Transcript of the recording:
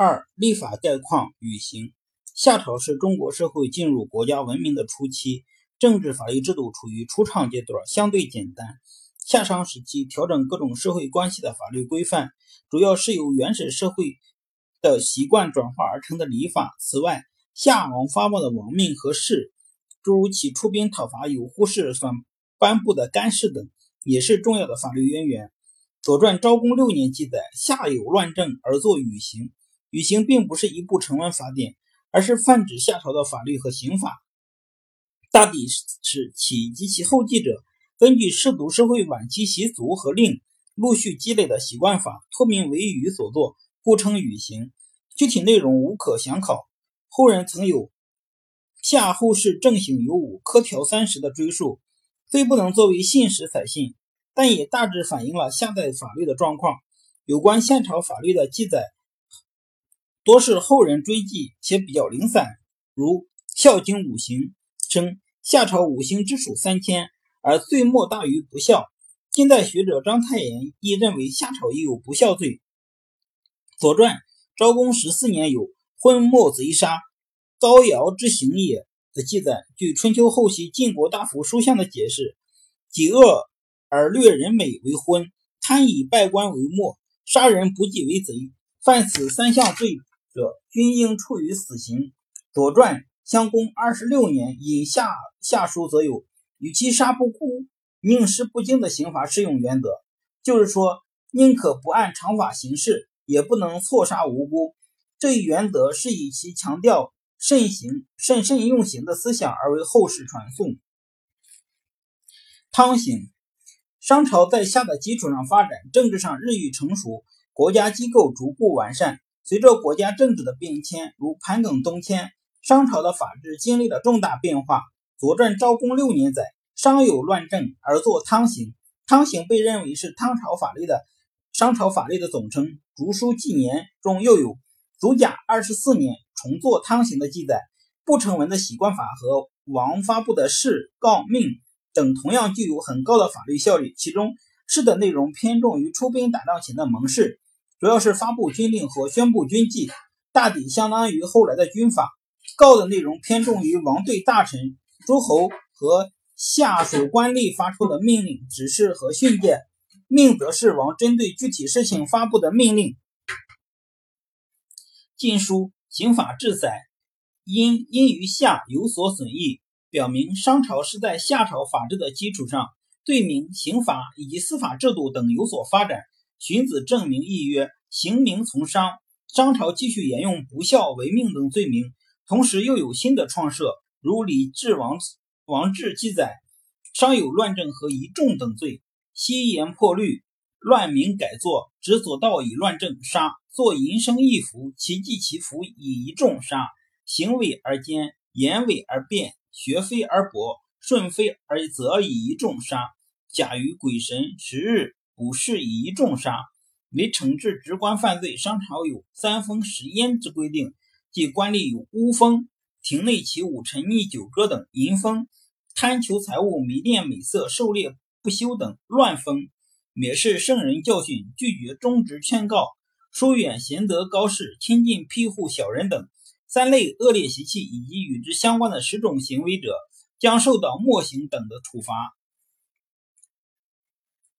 二、立法概况与刑。夏朝是中国社会进入国家文明的初期，政治法律制度处于初创阶段，相对简单。夏商时期调整各种社会关系的法律规范，主要是由原始社会的习惯转化而成的礼法。此外，夏王发布的王命和誓，诸如其出兵讨伐有扈氏所颁布的干誓等，也是重要的法律渊源。《左传》昭公六年记载：夏有乱政而作禹刑。禹刑并不是一部成文法典。而是泛指夏朝的法律和刑法，大抵是起及其后继者根据氏族社会晚期习俗和令陆续积累的习惯法，托名为禹所作，故称禹刑。具体内容无可详考。后人曾有夏后氏正刑有五，科条三十的追述，虽不能作为信史采信，但也大致反映了夏代法律的状况。有关夏朝法律的记载。多是后人追记，且比较零散。如《孝经》五行称夏朝五行之属三千，而罪莫大于不孝。近代学者章太炎亦认为夏朝亦有不孝罪。《左传》昭公十四年有昏没贼杀，高尧之行也的记载。据春秋后期晋国大夫叔向的解释，己恶而掠人美为昏，贪以败官为末，杀人不计为贼。犯此三项罪。者均应处于死刑。《左传》襄公二十六年引下下书，则有与其杀不顾，宁失不敬的刑罚适用原则，就是说，宁可不按常法行事，也不能错杀无辜。这一原则是以其强调慎刑、慎慎用刑的思想而为后世传颂。汤刑，商朝在夏的基础上发展，政治上日益成熟，国家机构逐步完善。随着国家政治的变迁，如盘庚东迁，商朝的法制经历了重大变化。《左传》昭公六年载：商有乱政而作汤刑。汤刑被认为是汤朝法律的商朝法律的总称。《竹书纪年》中又有祖甲二十四年重作汤刑的记载。不成文的习惯法和王发布的誓、告、命等，同样具有很高的法律效力。其中誓的内容偏重于出兵打仗前的盟誓。主要是发布军令和宣布军纪，大抵相当于后来的军法。告的内容偏重于王对大臣、诸侯和下属官吏发出的命令、指示和训诫；命则是王针对具体事情发布的命令。《晋书·刑法志》载：“因因于夏有所损益，表明商朝是在夏朝法制的基础上，罪名、刑法以及司法制度等有所发展。”荀子证明亦曰：“刑名从商。”商朝继续沿用不孝、为命等罪名，同时又有新的创设，如李治王王志记载，商有乱政和一众等罪。西言破律，乱民改作，执左道以乱政，杀；作淫生义服，其祭其服以一众，杀。行伪而奸，言伪而辩，学非而博，顺非而则以一众，杀。假于鬼神，十日。股市以一重杀，为惩治职官犯罪。商朝有三封十阉之规定，即官吏有污封、庭内起舞、沉溺酒歌等；淫封、贪求财物、迷恋美色、狩猎不休等；乱封、蔑视圣人教训、拒绝忠直劝告、疏远贤德高士、亲近庇护小人等。三类恶劣习气以及与之相关的十种行为者，将受到墨刑等的处罚。